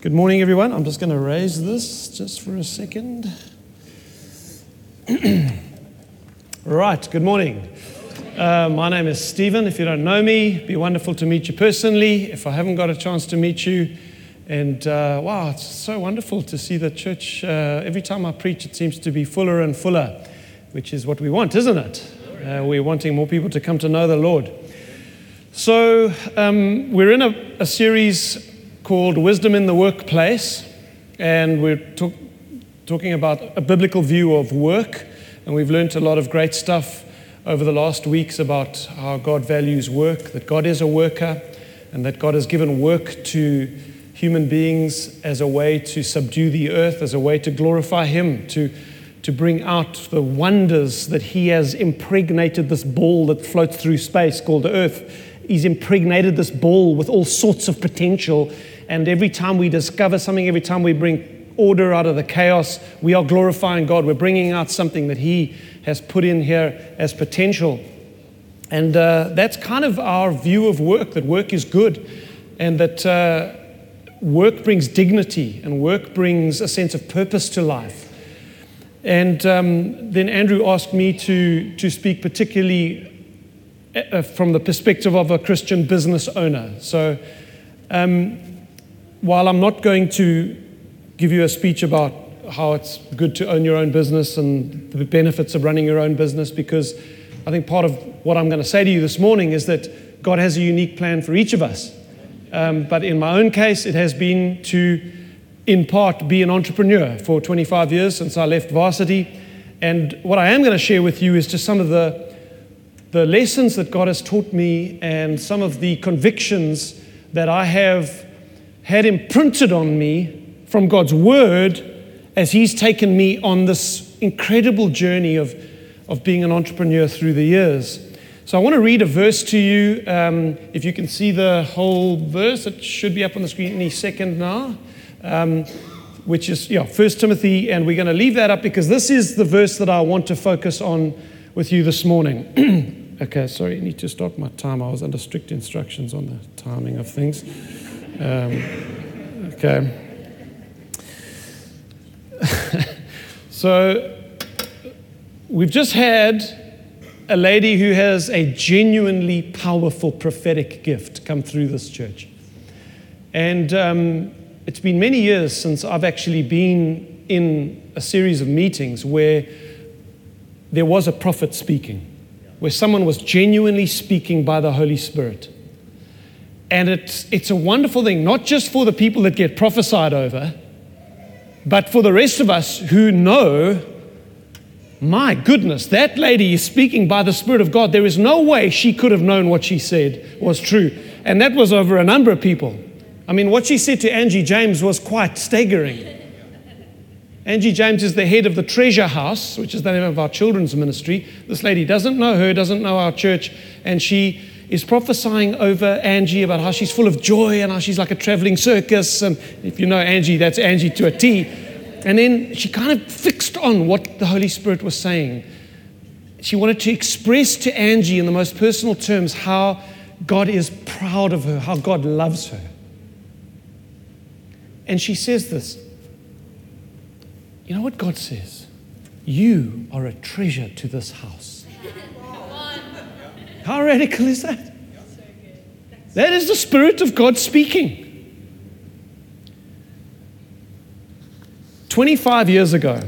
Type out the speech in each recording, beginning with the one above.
Good morning, everyone. I'm just going to raise this just for a second. right, good morning. Uh, my name is Stephen. If you don't know me, be wonderful to meet you personally. If I haven't got a chance to meet you, and uh, wow, it's so wonderful to see the church. Uh, every time I preach, it seems to be fuller and fuller, which is what we want, isn't it? Uh, we're wanting more people to come to know the Lord. So, um, we're in a, a series called Wisdom in the Workplace, and we're talk, talking about a biblical view of work. And we've learned a lot of great stuff over the last weeks about how God values work, that God is a worker, and that God has given work to human beings as a way to subdue the earth, as a way to glorify Him, to, to bring out the wonders that He has impregnated this ball that floats through space called the earth. He's impregnated this ball with all sorts of potential and every time we discover something, every time we bring order out of the chaos, we are glorifying God. We're bringing out something that He has put in here as potential. And uh, that's kind of our view of work that work is good and that uh, work brings dignity and work brings a sense of purpose to life. And um, then Andrew asked me to, to speak particularly uh, from the perspective of a Christian business owner. So, um, while I'm not going to give you a speech about how it's good to own your own business and the benefits of running your own business, because I think part of what I'm going to say to you this morning is that God has a unique plan for each of us. Um, but in my own case, it has been to, in part, be an entrepreneur for 25 years since I left varsity. And what I am going to share with you is just some of the, the lessons that God has taught me and some of the convictions that I have had imprinted on me from God's word as He's taken me on this incredible journey of, of being an entrepreneur through the years. So I want to read a verse to you. Um, if you can see the whole verse, it should be up on the screen any second now. Um, which is yeah, First Timothy, and we're going to leave that up because this is the verse that I want to focus on with you this morning. okay, sorry, I need to stop my time. I was under strict instructions on the timing of things. Um, okay. so we've just had a lady who has a genuinely powerful prophetic gift come through this church. And um, it's been many years since I've actually been in a series of meetings where there was a prophet speaking, where someone was genuinely speaking by the Holy Spirit. And it's, it's a wonderful thing, not just for the people that get prophesied over, but for the rest of us who know, my goodness, that lady is speaking by the Spirit of God. There is no way she could have known what she said was true. And that was over a number of people. I mean, what she said to Angie James was quite staggering. Angie James is the head of the Treasure House, which is the name of our children's ministry. This lady doesn't know her, doesn't know our church, and she is prophesying over Angie about how she's full of joy and how she's like a traveling circus. And if you know Angie, that's Angie to a T. And then she kind of fixed on what the Holy Spirit was saying. She wanted to express to Angie in the most personal terms how God is proud of her, how God loves her. And she says this You know what God says? You are a treasure to this house. How radical is that? That is the Spirit of God speaking. 25 years ago,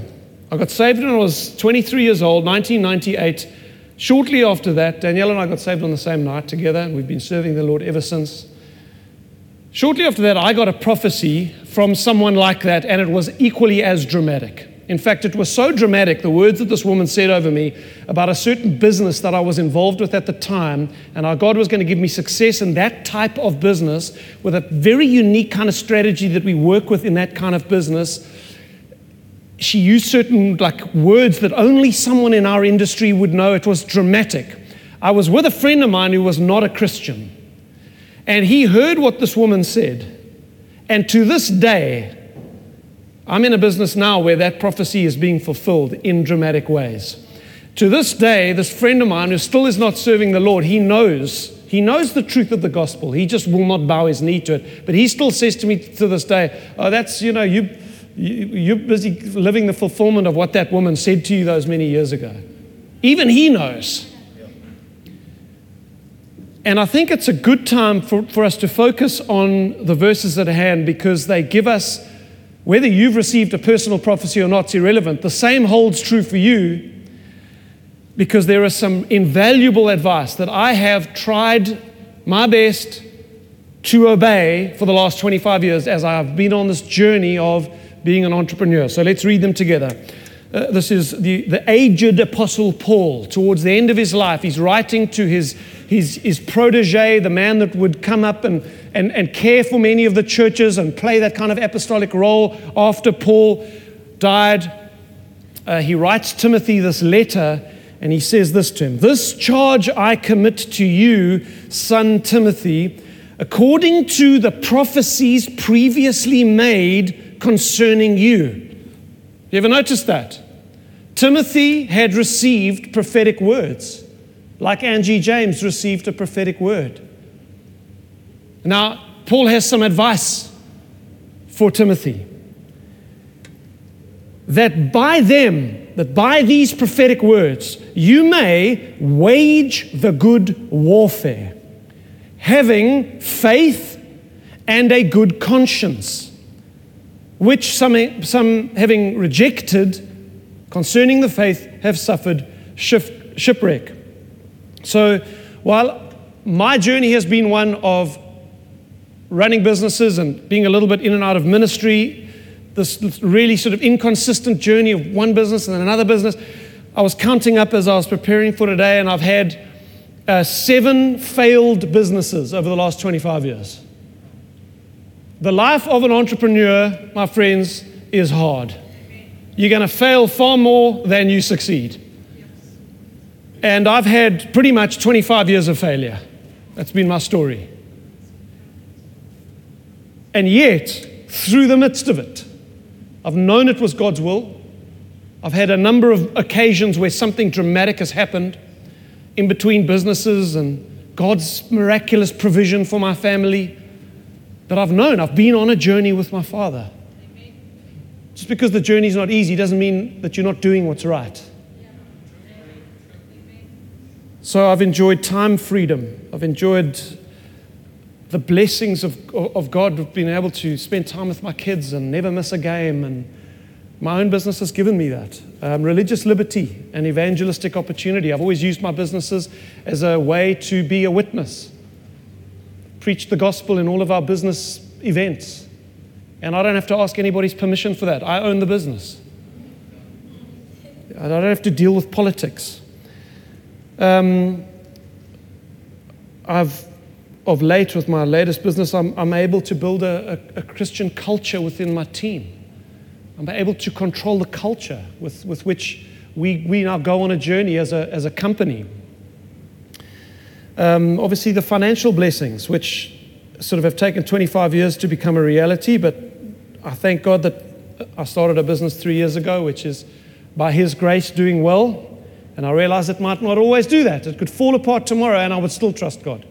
I got saved when I was 23 years old, 1998. Shortly after that, Danielle and I got saved on the same night together, and we've been serving the Lord ever since. Shortly after that, I got a prophecy from someone like that, and it was equally as dramatic. In fact, it was so dramatic, the words that this woman said over me about a certain business that I was involved with at the time, and how God was going to give me success in that type of business with a very unique kind of strategy that we work with in that kind of business. She used certain like words that only someone in our industry would know. It was dramatic. I was with a friend of mine who was not a Christian, and he heard what this woman said. And to this day, I'm in a business now where that prophecy is being fulfilled in dramatic ways. To this day, this friend of mine who still is not serving the Lord, he knows, He knows the truth of the gospel. He just will not bow his knee to it. But he still says to me to this day, Oh, that's, you know, you, you, you're busy living the fulfillment of what that woman said to you those many years ago. Even he knows. And I think it's a good time for, for us to focus on the verses at hand because they give us, whether you've received a personal prophecy or not, it's irrelevant. The same holds true for you because there is some invaluable advice that I have tried my best to obey for the last 25 years as I've been on this journey of being an entrepreneur. So let's read them together. Uh, this is the, the aged apostle Paul. Towards the end of his life, he's writing to his, his, his protege, the man that would come up and, and, and care for many of the churches and play that kind of apostolic role after Paul died. Uh, he writes Timothy this letter and he says this to him This charge I commit to you, son Timothy, according to the prophecies previously made concerning you. You ever noticed that? Timothy had received prophetic words, like Angie James received a prophetic word. Now, Paul has some advice for Timothy that by them, that by these prophetic words, you may wage the good warfare, having faith and a good conscience which some, some having rejected concerning the faith have suffered shipwreck. So while my journey has been one of running businesses and being a little bit in and out of ministry, this really sort of inconsistent journey of one business and then another business, I was counting up as I was preparing for today, and I've had uh, seven failed businesses over the last 25 years. The life of an entrepreneur, my friends, is hard. You're going to fail far more than you succeed. And I've had pretty much 25 years of failure. That's been my story. And yet, through the midst of it, I've known it was God's will. I've had a number of occasions where something dramatic has happened in between businesses and God's miraculous provision for my family that I've known. I've been on a journey with my Father. Just because the journey is not easy doesn't mean that you're not doing what's right. So I've enjoyed time freedom. I've enjoyed the blessings of, of God of being able to spend time with my kids and never miss a game. And my own business has given me that. Um, religious liberty and evangelistic opportunity. I've always used my businesses as a way to be a witness preach the gospel in all of our business events. And I don't have to ask anybody's permission for that. I own the business. I don't have to deal with politics. Um, I've, of late, with my latest business, I'm, I'm able to build a, a, a Christian culture within my team. I'm able to control the culture with, with which we, we now go on a journey as a, as a company. Um, obviously, the financial blessings, which sort of have taken 25 years to become a reality, but I thank God that I started a business three years ago, which is by His grace doing well. And I realized it might not always do that. It could fall apart tomorrow, and I would still trust God.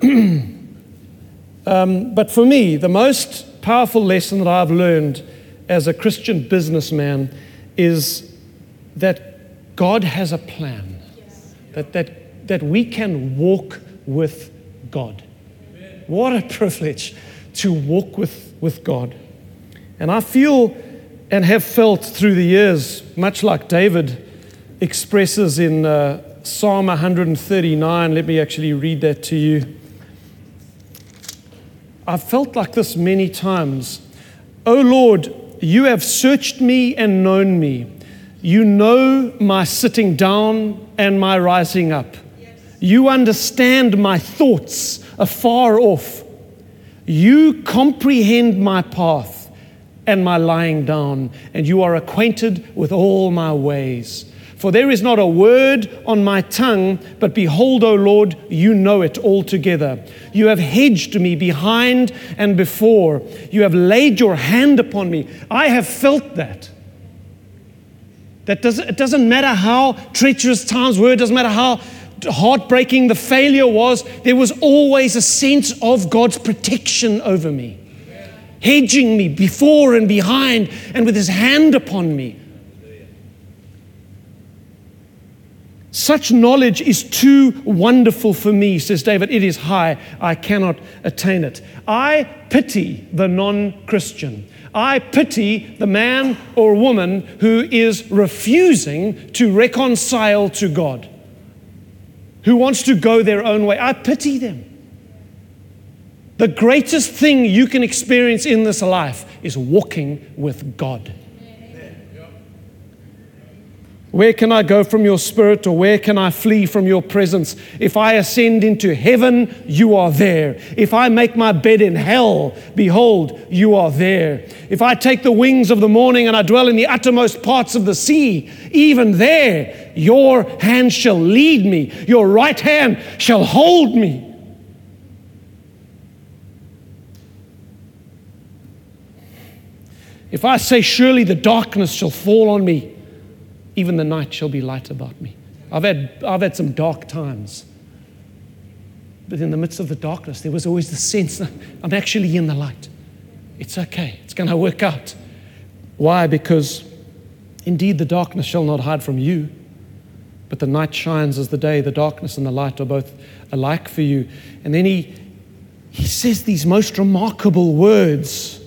um, but for me, the most powerful lesson that I've learned as a Christian businessman is that God has a plan that, that, that we can walk with God. Amen. What a privilege to walk with, with God. And I feel and have felt through the years, much like David expresses in uh, Psalm 139. Let me actually read that to you. I've felt like this many times. Oh Lord, you have searched me and known me. You know my sitting down and my rising up. You understand my thoughts afar off. You comprehend my path and my lying down, and you are acquainted with all my ways. For there is not a word on my tongue, but behold, O Lord, you know it altogether. You have hedged me behind and before. You have laid your hand upon me. I have felt that. That doesn't, it doesn't matter how treacherous times were, it doesn't matter how heartbreaking the failure was, there was always a sense of God's protection over me, hedging me before and behind, and with his hand upon me. Such knowledge is too wonderful for me, says David. It is high. I cannot attain it. I pity the non Christian. I pity the man or woman who is refusing to reconcile to God, who wants to go their own way. I pity them. The greatest thing you can experience in this life is walking with God. Where can I go from your spirit, or where can I flee from your presence? If I ascend into heaven, you are there. If I make my bed in hell, behold, you are there. If I take the wings of the morning and I dwell in the uttermost parts of the sea, even there, your hand shall lead me, your right hand shall hold me. If I say, Surely the darkness shall fall on me, even the night shall be light about me. I've had, I've had some dark times. But in the midst of the darkness, there was always the sense that I'm actually in the light. It's okay, it's going to work out. Why? Because indeed the darkness shall not hide from you, but the night shines as the day. The darkness and the light are both alike for you. And then he, he says these most remarkable words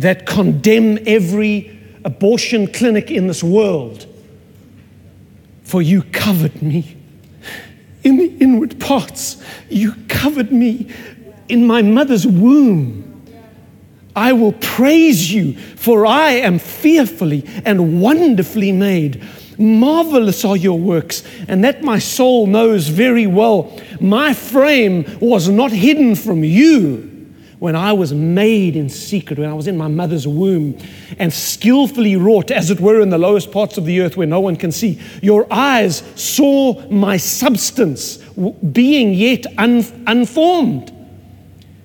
that condemn every abortion clinic in this world, for you covered me in the inward parts. You covered me in my mother's womb. I will praise you, for I am fearfully and wonderfully made. Marvelous are your works, and that my soul knows very well. My frame was not hidden from you when I was made in secret, when I was in my mother's womb, and skillfully wrought, as it were, in the lowest parts of the earth where no one can see. Your eyes saw my substance being yet un- unformed.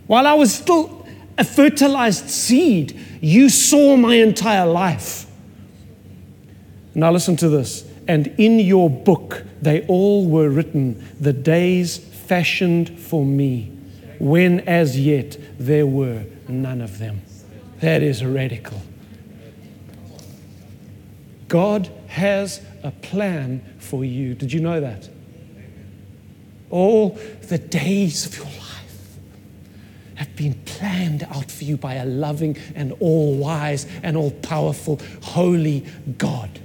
While I was still a fertilized seed, you saw my entire life. Now, listen to this. And in your book, they all were written, the days fashioned for me when as yet there were none of them. That is radical. God has a plan for you. Did you know that? All the days of your life have been planned out for you by a loving and all wise and all powerful, holy God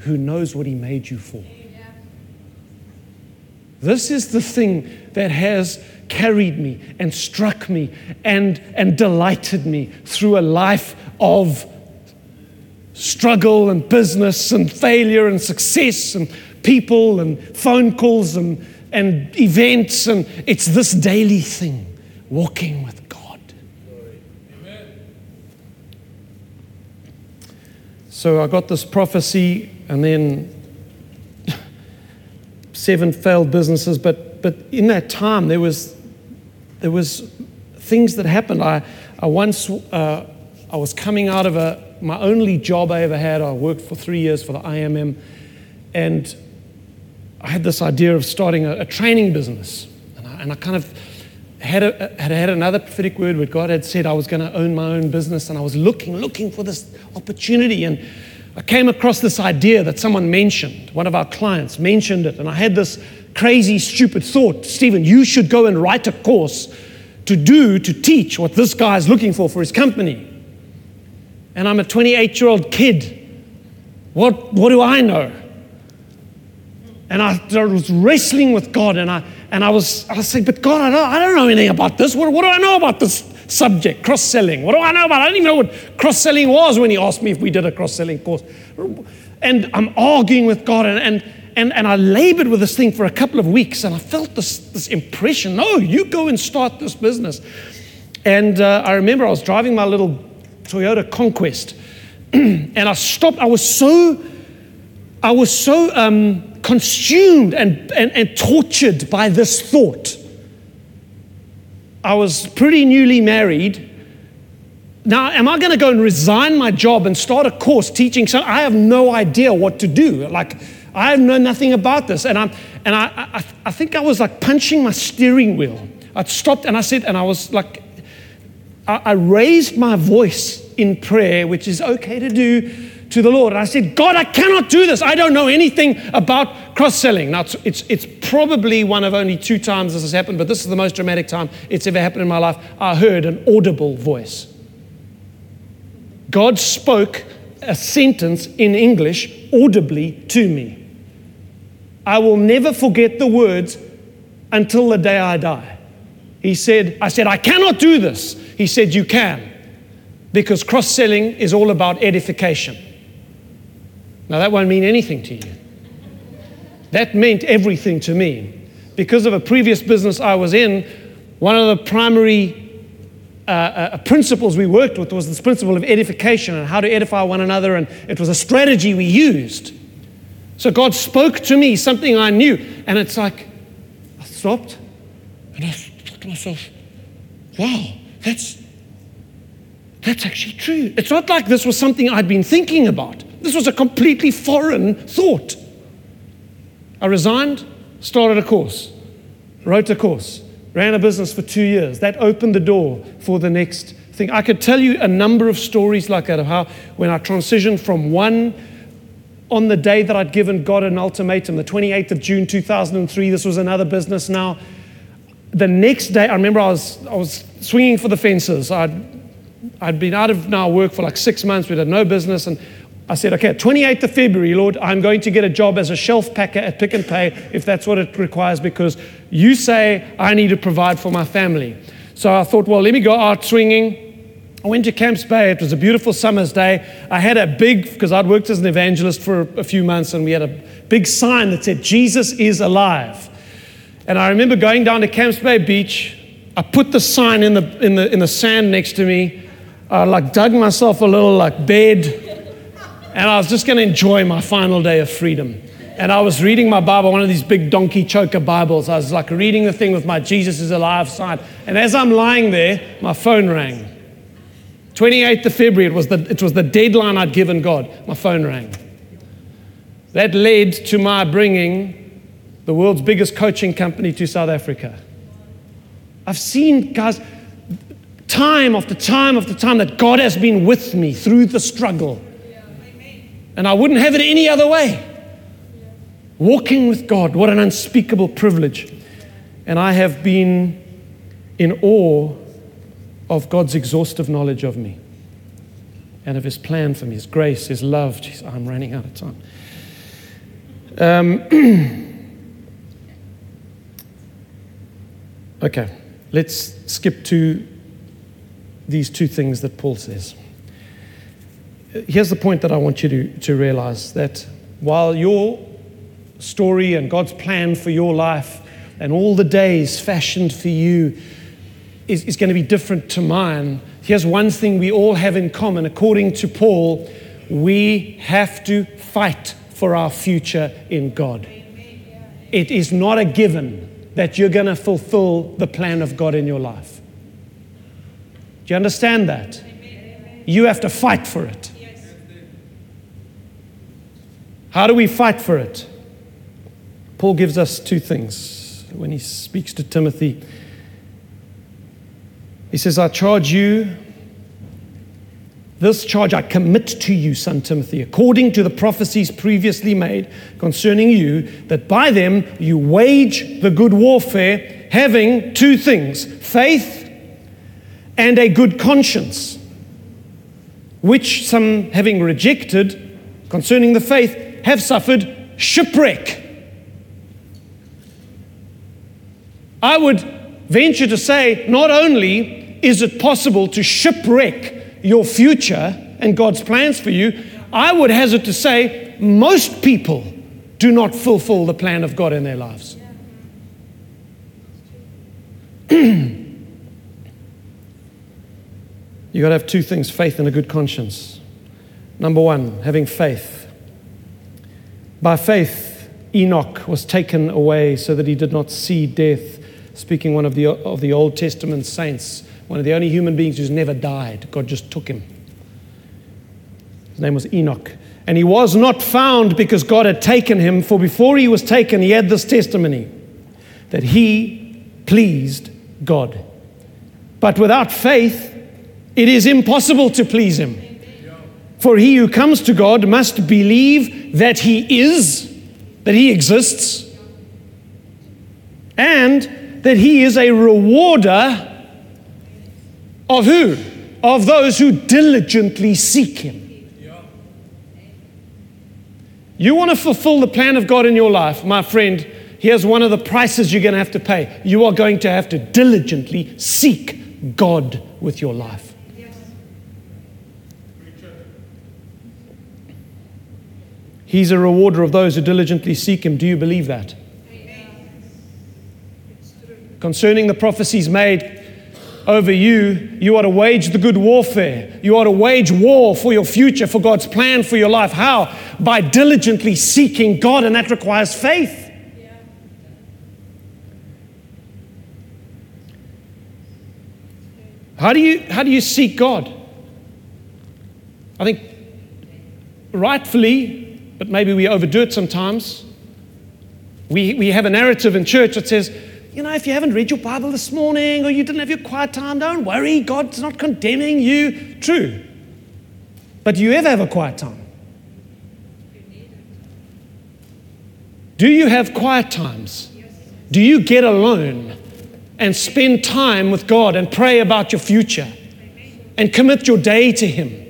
who knows what He made you for. This is the thing that has carried me and struck me and, and delighted me through a life of struggle and business and failure and success and people and phone calls and, and events. And it's this daily thing walking with God. So I got this prophecy and then seven failed businesses, but, but in that time there was there was things that happened. I, I once, uh, I was coming out of a, my only job I ever had. I worked for three years for the IMM, and I had this idea of starting a, a training business. And I, and I, kind of had, a, had had another prophetic word where God had said I was going to own my own business, and I was looking, looking for this opportunity. And I came across this idea that someone mentioned, one of our clients mentioned it, and I had this crazy, stupid thought Stephen, you should go and write a course to do, to teach what this guy is looking for for his company. And I'm a 28 year old kid. What, what do I know? And I, I, was wrestling with God, and I, and I, was, I was saying, But God, I don't, I don't know anything about this. What, what do I know about this subject, cross selling? What do I know about? I didn't even know what cross selling was when He asked me if we did a cross selling course. And I'm arguing with God, and, and, and, and I labored with this thing for a couple of weeks, and I felt this, this impression no, you go and start this business. And uh, I remember I was driving my little Toyota Conquest, and I stopped. I was so, I was so um, consumed and, and, and tortured by this thought. I was pretty newly married. Now, am I going to go and resign my job and start a course teaching? So I have no idea what to do. Like, I know nothing about this. And, I'm, and I, I, I think I was like punching my steering wheel. I stopped and I said, and I was like, I, I raised my voice in prayer, which is okay to do to the Lord. And I said, God, I cannot do this. I don't know anything about cross selling. Now, it's, it's, it's, probably one of only two times this has happened, but this is the most dramatic time it's ever happened in my life. I heard an audible voice. God spoke a sentence in English audibly to me. I will never forget the words until the day I die. He said, I said, I cannot do this. He said, You can, because cross selling is all about edification. Now, that won't mean anything to you. That meant everything to me. Because of a previous business I was in, one of the primary uh, uh, principles we worked with was this principle of edification and how to edify one another, and it was a strategy we used. So God spoke to me something I knew, and it's like I stopped and I thought to myself, wow, that's that's actually true. It's not like this was something I'd been thinking about. This was a completely foreign thought. I resigned, started a course, wrote a course, ran a business for two years. That opened the door for the next thing. I could tell you a number of stories like that of how when I transitioned from one on the day that I'd given God an ultimatum, the 28th of June 2003, this was another business now. The next day, I remember I was, I was swinging for the fences. I'd, I'd been out of now work for like six months. We'd had no business. And I said, okay, 28th of February, Lord, I'm going to get a job as a shelf packer at Pick n Pay if that's what it requires because you say I need to provide for my family. So I thought, well, let me go out swinging. I went to Camps Bay. It was a beautiful summer's day. I had a big, because I'd worked as an evangelist for a few months, and we had a big sign that said, Jesus is alive. And I remember going down to Camps Bay Beach. I put the sign in the, in the, in the sand next to me. I like dug myself a little like bed and I was just going to enjoy my final day of freedom. And I was reading my Bible, one of these big donkey choker Bibles. I was like reading the thing with my Jesus is alive sign. And as I'm lying there, my phone rang. 28th of February, it was the, it was the deadline I'd given God. My phone rang. That led to my bringing the world's biggest coaching company to South Africa. I've seen, guys, time after time after time that God has been with me through the struggle. And I wouldn't have it any other way. Walking with God, what an unspeakable privilege. And I have been in awe of God's exhaustive knowledge of me and of His plan for me, His grace, His love. Jeez, I'm running out of time. Um, okay, let's skip to these two things that Paul says here's the point that I want you to, to realize that while your story and God's plan for your life and all the days fashioned for you is, is going to be different to mine, here's one thing we all have in common. According to Paul, we have to fight for our future in God. It is not a given that you're going to fulfill the plan of God in your life. Do you understand that? You have to fight for it. How do we fight for it? Paul gives us two things when he speaks to Timothy. He says, I charge you, this charge I commit to you, son Timothy, according to the prophecies previously made concerning you, that by them you wage the good warfare, having two things faith and a good conscience, which some having rejected concerning the faith have suffered shipwreck. I would venture to say not only is it possible to shipwreck your future and God's plans for you, I would hazard to say most people do not fulfill the plan of God in their lives. You've got to have two things faith and a good conscience. Number one, having faith. By faith, Enoch was taken away so that he did not see death. Speaking one of the, of the Old Testament saints, one of the only human beings who's never died. God just took him. His name was Enoch. And he was not found because God had taken him, for before he was taken, he had this testimony that he pleased God. But without faith, it is impossible to please him. For he who comes to God must believe that he is, that he exists, and that he is a rewarder of who? Of those who diligently seek him. You want to fulfill the plan of God in your life, my friend, here's one of the prices you're going to have to pay. You are going to have to diligently seek God with your life. He's a rewarder of those who diligently seek him. Do you believe that? Concerning the prophecies made over you, you are to wage the good warfare. You are to wage war for your future, for God's plan for your life. How? By diligently seeking God, and that requires faith. How do you, how do you seek God? I think rightfully, but maybe we overdo it sometimes. We, we have a narrative in church that says, you know, if you haven't read your Bible this morning or you didn't have your quiet time, don't worry, God's not condemning you. True. But do you ever have a quiet time? Do you have quiet times? Do you get alone and spend time with God and pray about your future and commit your day to Him?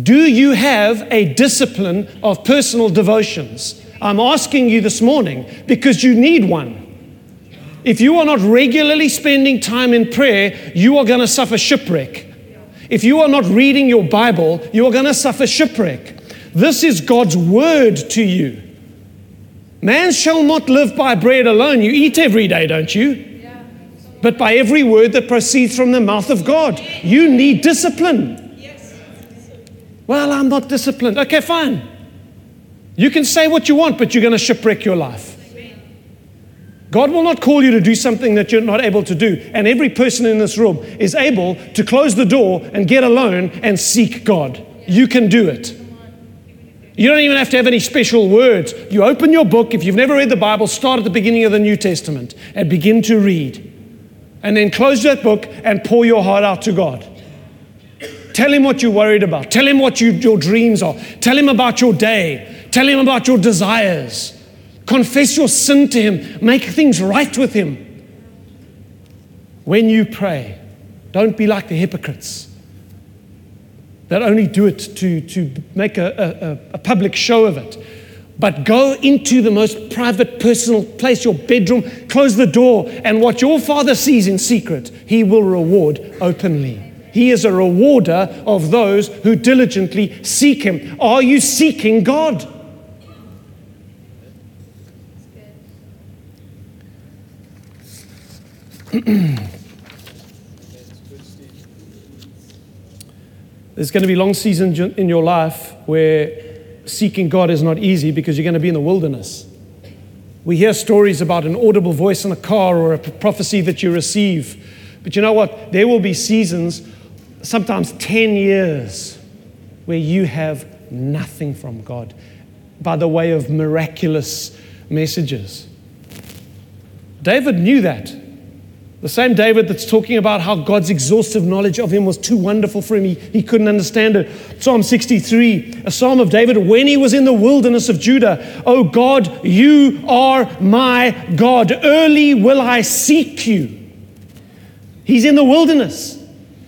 Do you have a discipline of personal devotions? I'm asking you this morning because you need one. If you are not regularly spending time in prayer, you are going to suffer shipwreck. If you are not reading your Bible, you are going to suffer shipwreck. This is God's word to you. Man shall not live by bread alone. You eat every day, don't you? But by every word that proceeds from the mouth of God. You need discipline. Well, I'm not disciplined. Okay, fine. You can say what you want, but you're going to shipwreck your life. God will not call you to do something that you're not able to do. And every person in this room is able to close the door and get alone and seek God. You can do it. You don't even have to have any special words. You open your book. If you've never read the Bible, start at the beginning of the New Testament and begin to read. And then close that book and pour your heart out to God. Tell him what you're worried about. Tell him what you, your dreams are. Tell him about your day. Tell him about your desires. Confess your sin to him. Make things right with him. When you pray, don't be like the hypocrites that only do it to, to make a, a, a public show of it. But go into the most private, personal place, your bedroom, close the door, and what your father sees in secret, he will reward openly. He is a rewarder of those who diligently seek Him. Are you seeking God? There's going to be long seasons in your life where seeking God is not easy because you're going to be in the wilderness. We hear stories about an audible voice in a car or a prophecy that you receive. But you know what? There will be seasons sometimes 10 years where you have nothing from God by the way of miraculous messages. David knew that. The same David that's talking about how God's exhaustive knowledge of him was too wonderful for him, he, he couldn't understand it. Psalm 63, a psalm of David when he was in the wilderness of Judah. Oh God, you are my God. Early will I seek you. He's in the wilderness.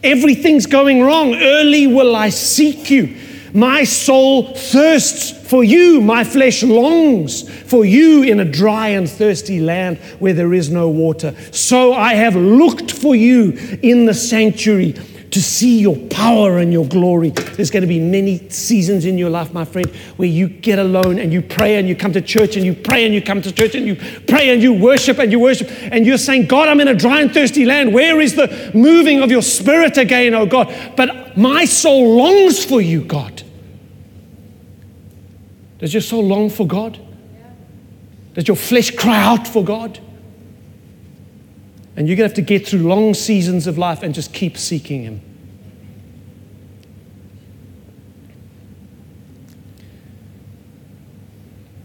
Everything's going wrong. Early will I seek you. My soul thirsts for you. My flesh longs for you in a dry and thirsty land where there is no water. So I have looked for you in the sanctuary to see your power and your glory. There's going to be many seasons in your life, my friend, where you get alone and you pray and you come to church and you pray and you come to church and you pray and you worship and you worship and you're saying, God, I'm in a dry and thirsty land. Where is the moving of your spirit again, oh God? But my soul longs for you, God. Does your soul long for God? Does your flesh cry out for God? And you're going to have to get through long seasons of life and just keep seeking Him.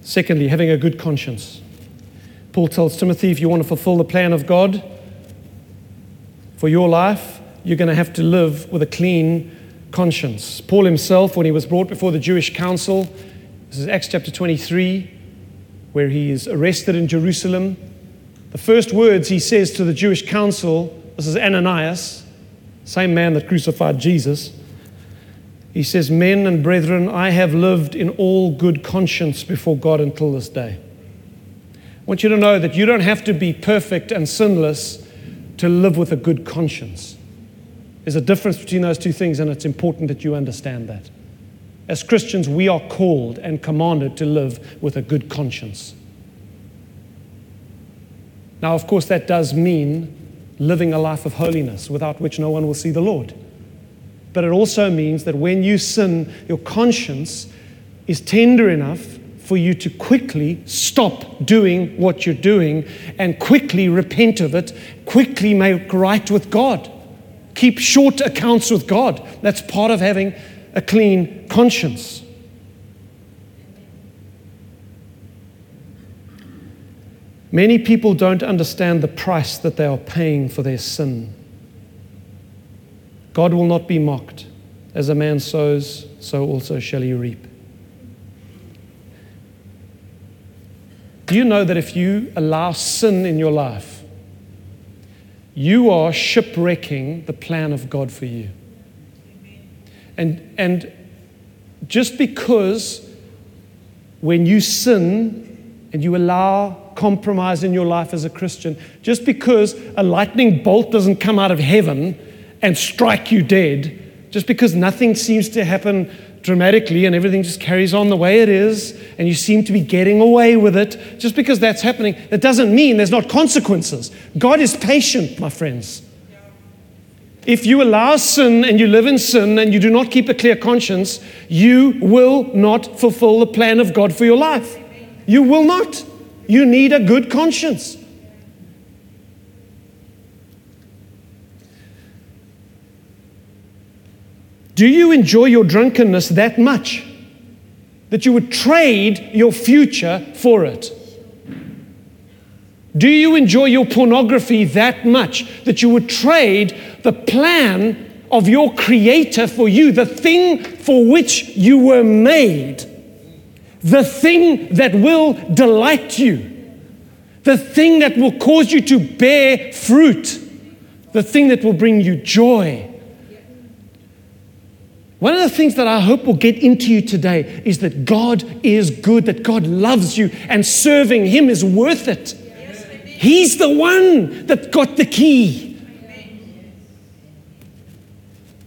Secondly, having a good conscience. Paul tells Timothy if you want to fulfill the plan of God for your life, you're going to have to live with a clean conscience. Paul himself, when he was brought before the Jewish council, this is Acts chapter 23, where he is arrested in Jerusalem the first words he says to the Jewish council, this is Ananias, same man that crucified Jesus. He says, Men and brethren, I have lived in all good conscience before God until this day. I want you to know that you don't have to be perfect and sinless to live with a good conscience. There's a difference between those two things, and it's important that you understand that. As Christians, we are called and commanded to live with a good conscience. Now, of course, that does mean living a life of holiness without which no one will see the Lord. But it also means that when you sin, your conscience is tender enough for you to quickly stop doing what you're doing and quickly repent of it, quickly make right with God. Keep short accounts with God. That's part of having a clean conscience. Many people don't understand the price that they are paying for their sin. God will not be mocked. As a man sows, so also shall he reap. Do you know that if you allow sin in your life, you are shipwrecking the plan of God for you? And, and just because when you sin and you allow compromise in your life as a Christian, just because a lightning bolt doesn't come out of heaven and strike you dead, just because nothing seems to happen dramatically and everything just carries on the way it is and you seem to be getting away with it, just because that's happening, that doesn't mean there's not consequences. God is patient, my friends. If you allow sin and you live in sin and you do not keep a clear conscience, you will not fulfill the plan of God for your life. You will not. You need a good conscience. Do you enjoy your drunkenness that much that you would trade your future for it? Do you enjoy your pornography that much that you would trade the plan of your Creator for you, the thing for which you were made, the thing that will delight you, the thing that will cause you to bear fruit, the thing that will bring you joy? One of the things that I hope will get into you today is that God is good, that God loves you, and serving Him is worth it. He's the one that got the key.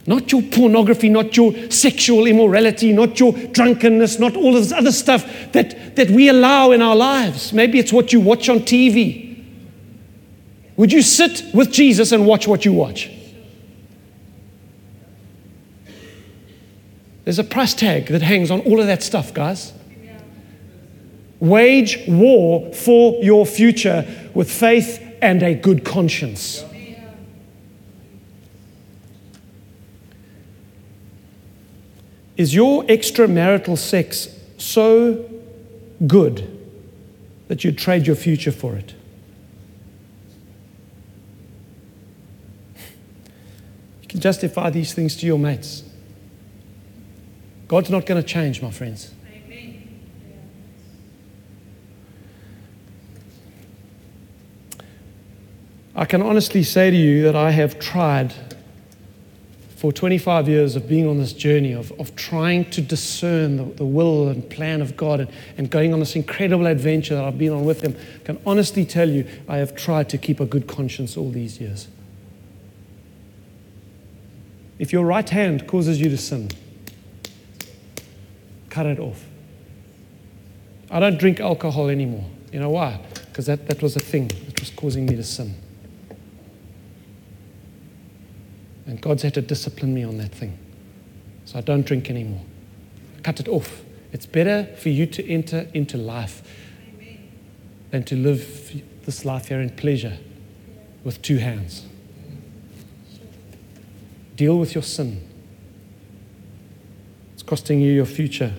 Not your pornography, not your sexual immorality, not your drunkenness, not all of this other stuff that, that we allow in our lives. Maybe it's what you watch on TV. Would you sit with Jesus and watch what you watch? There's a price tag that hangs on all of that stuff, guys. Wage war for your future with faith and a good conscience. Is your extramarital sex so good that you'd trade your future for it? You can justify these things to your mates. God's not going to change, my friends. Amen. I can honestly say to you that I have tried for 25 years of being on this journey of, of trying to discern the, the will and plan of God and, and going on this incredible adventure that I've been on with Him. I can honestly tell you, I have tried to keep a good conscience all these years. If your right hand causes you to sin, cut it off. I don't drink alcohol anymore. You know why? Because that, that was a thing that was causing me to sin. And God's had to discipline me on that thing. So I don't drink anymore. Cut it off. It's better for you to enter into life Amen. than to live this life here in pleasure with two hands. Deal with your sin. It's costing you your future.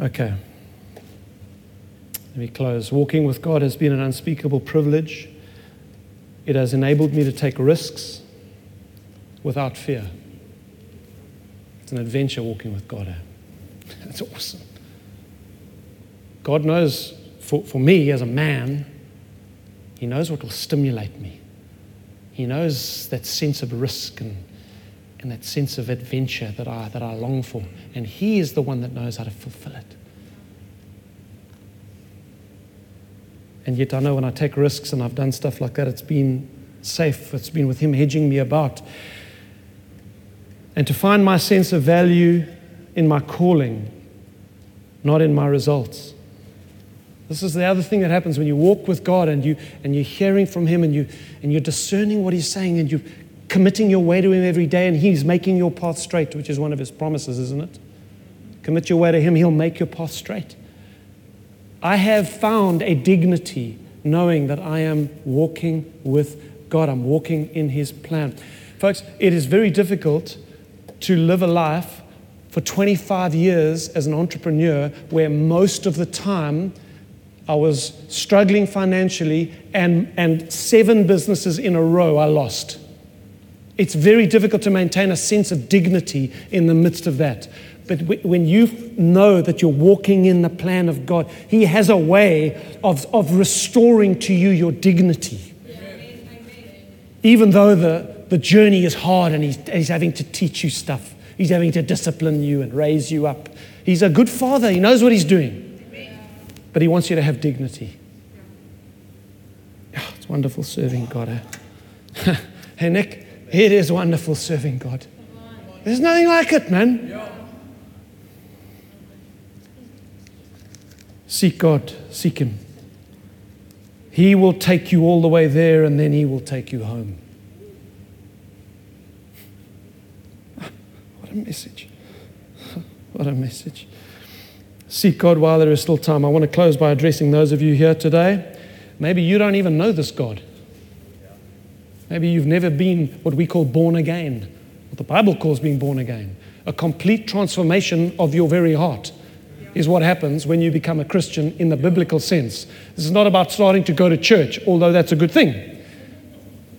Okay. Let me close. Walking with God has been an unspeakable privilege. It has enabled me to take risks without fear. It's an adventure walking with God. Eh? That's awesome. God knows, for, for me as a man, He knows what will stimulate me. He knows that sense of risk and, and that sense of adventure that I, that I long for. And He is the one that knows how to fulfill it. And yet, I know when I take risks and I've done stuff like that, it's been safe. It's been with Him hedging me about. And to find my sense of value in my calling, not in my results. This is the other thing that happens when you walk with God and, you, and you're hearing from Him and, you, and you're discerning what He's saying and you're committing your way to Him every day and He's making your path straight, which is one of His promises, isn't it? Commit your way to Him, He'll make your path straight. I have found a dignity knowing that I am walking with God, I'm walking in His plan. Folks, it is very difficult to live a life for 25 years as an entrepreneur where most of the time I was struggling financially, and, and seven businesses in a row I lost. It's very difficult to maintain a sense of dignity in the midst of that. But when you know that you're walking in the plan of God, He has a way of, of restoring to you your dignity. Even though the, the journey is hard and he's, he's having to teach you stuff, He's having to discipline you and raise you up. He's a good father, He knows what He's doing but He wants you to have dignity. Oh, it's wonderful serving God. Eh? hey, Nick, it is wonderful serving God. There's nothing like it, man. Seek God, seek Him. He will take you all the way there and then He will take you home. What a message. What a message. Seek God while there is still time. I want to close by addressing those of you here today. Maybe you don't even know this God. Maybe you've never been what we call born again, what the Bible calls being born again. A complete transformation of your very heart is what happens when you become a Christian in the biblical sense. This is not about starting to go to church, although that's a good thing.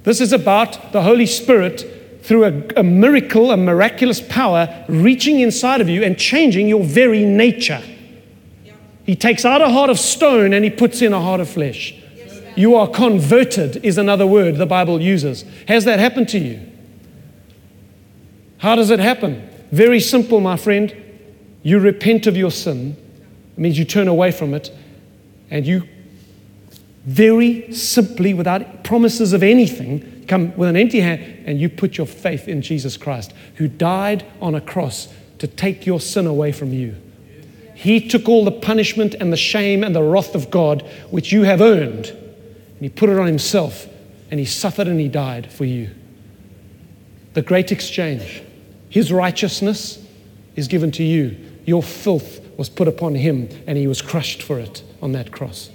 This is about the Holy Spirit through a, a miracle, a miraculous power reaching inside of you and changing your very nature. He takes out a heart of stone and he puts in a heart of flesh. You are converted, is another word the Bible uses. Has that happened to you? How does it happen? Very simple, my friend. You repent of your sin, it means you turn away from it, and you very simply, without promises of anything, come with an empty hand and you put your faith in Jesus Christ, who died on a cross to take your sin away from you. He took all the punishment and the shame and the wrath of God, which you have earned, and He put it on Himself, and He suffered and He died for you. The great exchange. His righteousness is given to you. Your filth was put upon Him, and He was crushed for it on that cross.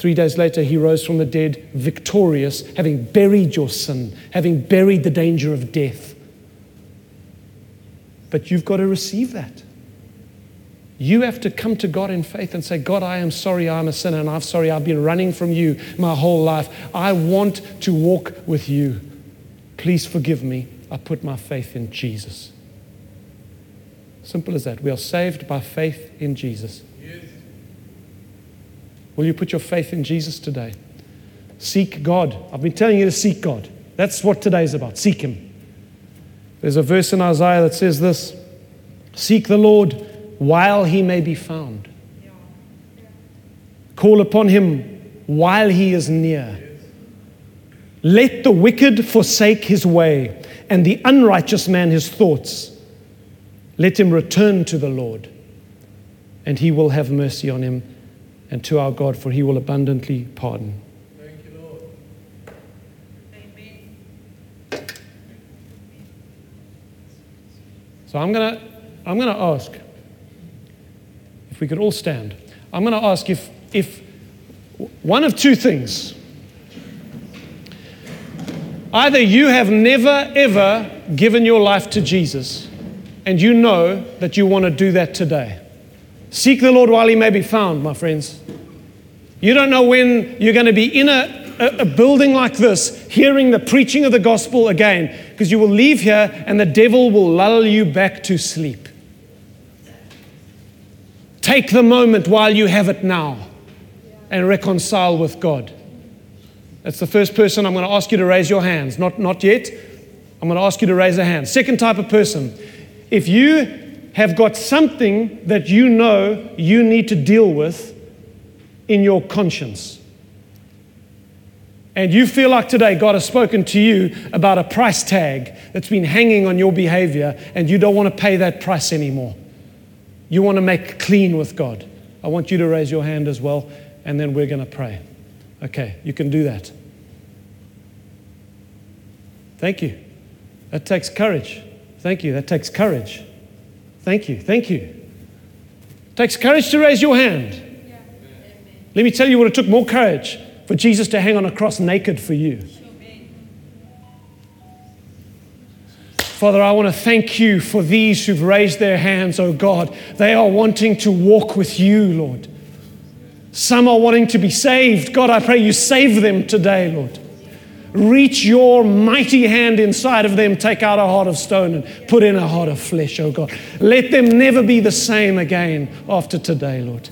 Three days later, he rose from the dead, victorious, having buried your sin, having buried the danger of death. But you've got to receive that. You have to come to God in faith and say, God, I am sorry I'm a sinner and I'm sorry I've been running from you my whole life. I want to walk with you. Please forgive me. I put my faith in Jesus. Simple as that. We are saved by faith in Jesus. Yes. Will you put your faith in Jesus today? Seek God. I've been telling you to seek God. That's what today is about. Seek Him. There's a verse in Isaiah that says this Seek the Lord while he may be found. Call upon him while he is near. Let the wicked forsake his way, and the unrighteous man his thoughts. Let him return to the Lord, and he will have mercy on him, and to our God, for he will abundantly pardon. Thank you, Lord. Amen. So I'm going to I'm going to ask if we could all stand. I'm going to ask if, if one of two things. Either you have never, ever given your life to Jesus, and you know that you want to do that today. Seek the Lord while he may be found, my friends. You don't know when you're going to be in a, a, a building like this, hearing the preaching of the gospel again, because you will leave here and the devil will lull you back to sleep. Take the moment while you have it now and reconcile with God. That's the first person I'm going to ask you to raise your hands. Not, not yet. I'm going to ask you to raise a hand. Second type of person. If you have got something that you know you need to deal with in your conscience, and you feel like today God has spoken to you about a price tag that's been hanging on your behavior, and you don't want to pay that price anymore. You want to make clean with God. I want you to raise your hand as well, and then we're going to pray. Okay, you can do that. Thank you. That takes courage. Thank you. That takes courage. Thank you. Thank you. It takes courage to raise your hand. Yeah. Let me tell you what it took more courage for Jesus to hang on a cross naked for you. Father, I want to thank you for these who've raised their hands, oh God. They are wanting to walk with you, Lord. Some are wanting to be saved. God, I pray you save them today, Lord. Reach your mighty hand inside of them, take out a heart of stone and put in a heart of flesh, oh God. Let them never be the same again after today, Lord.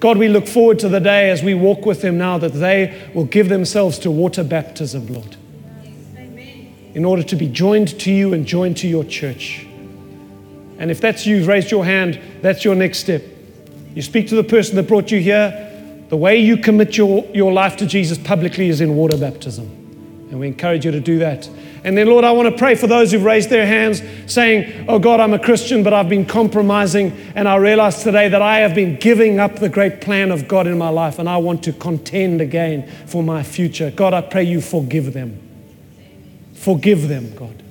God, we look forward to the day as we walk with them now that they will give themselves to water baptism, Lord, in order to be joined to you and joined to your church. And if that's you, raised your hand, that's your next step. You speak to the person that brought you here. The way you commit your, your life to Jesus publicly is in water baptism. And we encourage you to do that. And then, Lord, I want to pray for those who've raised their hands saying, Oh God, I'm a Christian, but I've been compromising. And I realize today that I have been giving up the great plan of God in my life. And I want to contend again for my future. God, I pray you forgive them. Forgive them, God.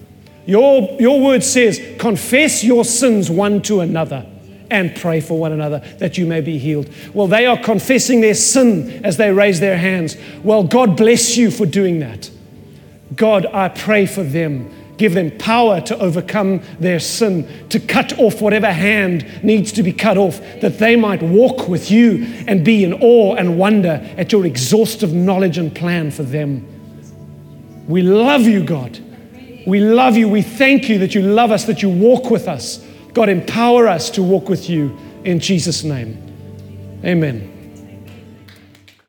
Your, your word says, confess your sins one to another and pray for one another that you may be healed. Well, they are confessing their sin as they raise their hands. Well, God bless you for doing that. God, I pray for them. Give them power to overcome their sin, to cut off whatever hand needs to be cut off, that they might walk with you and be in awe and wonder at your exhaustive knowledge and plan for them. We love you, God. We love you. We thank you that you love us, that you walk with us. God, empower us to walk with you in Jesus' name. Amen.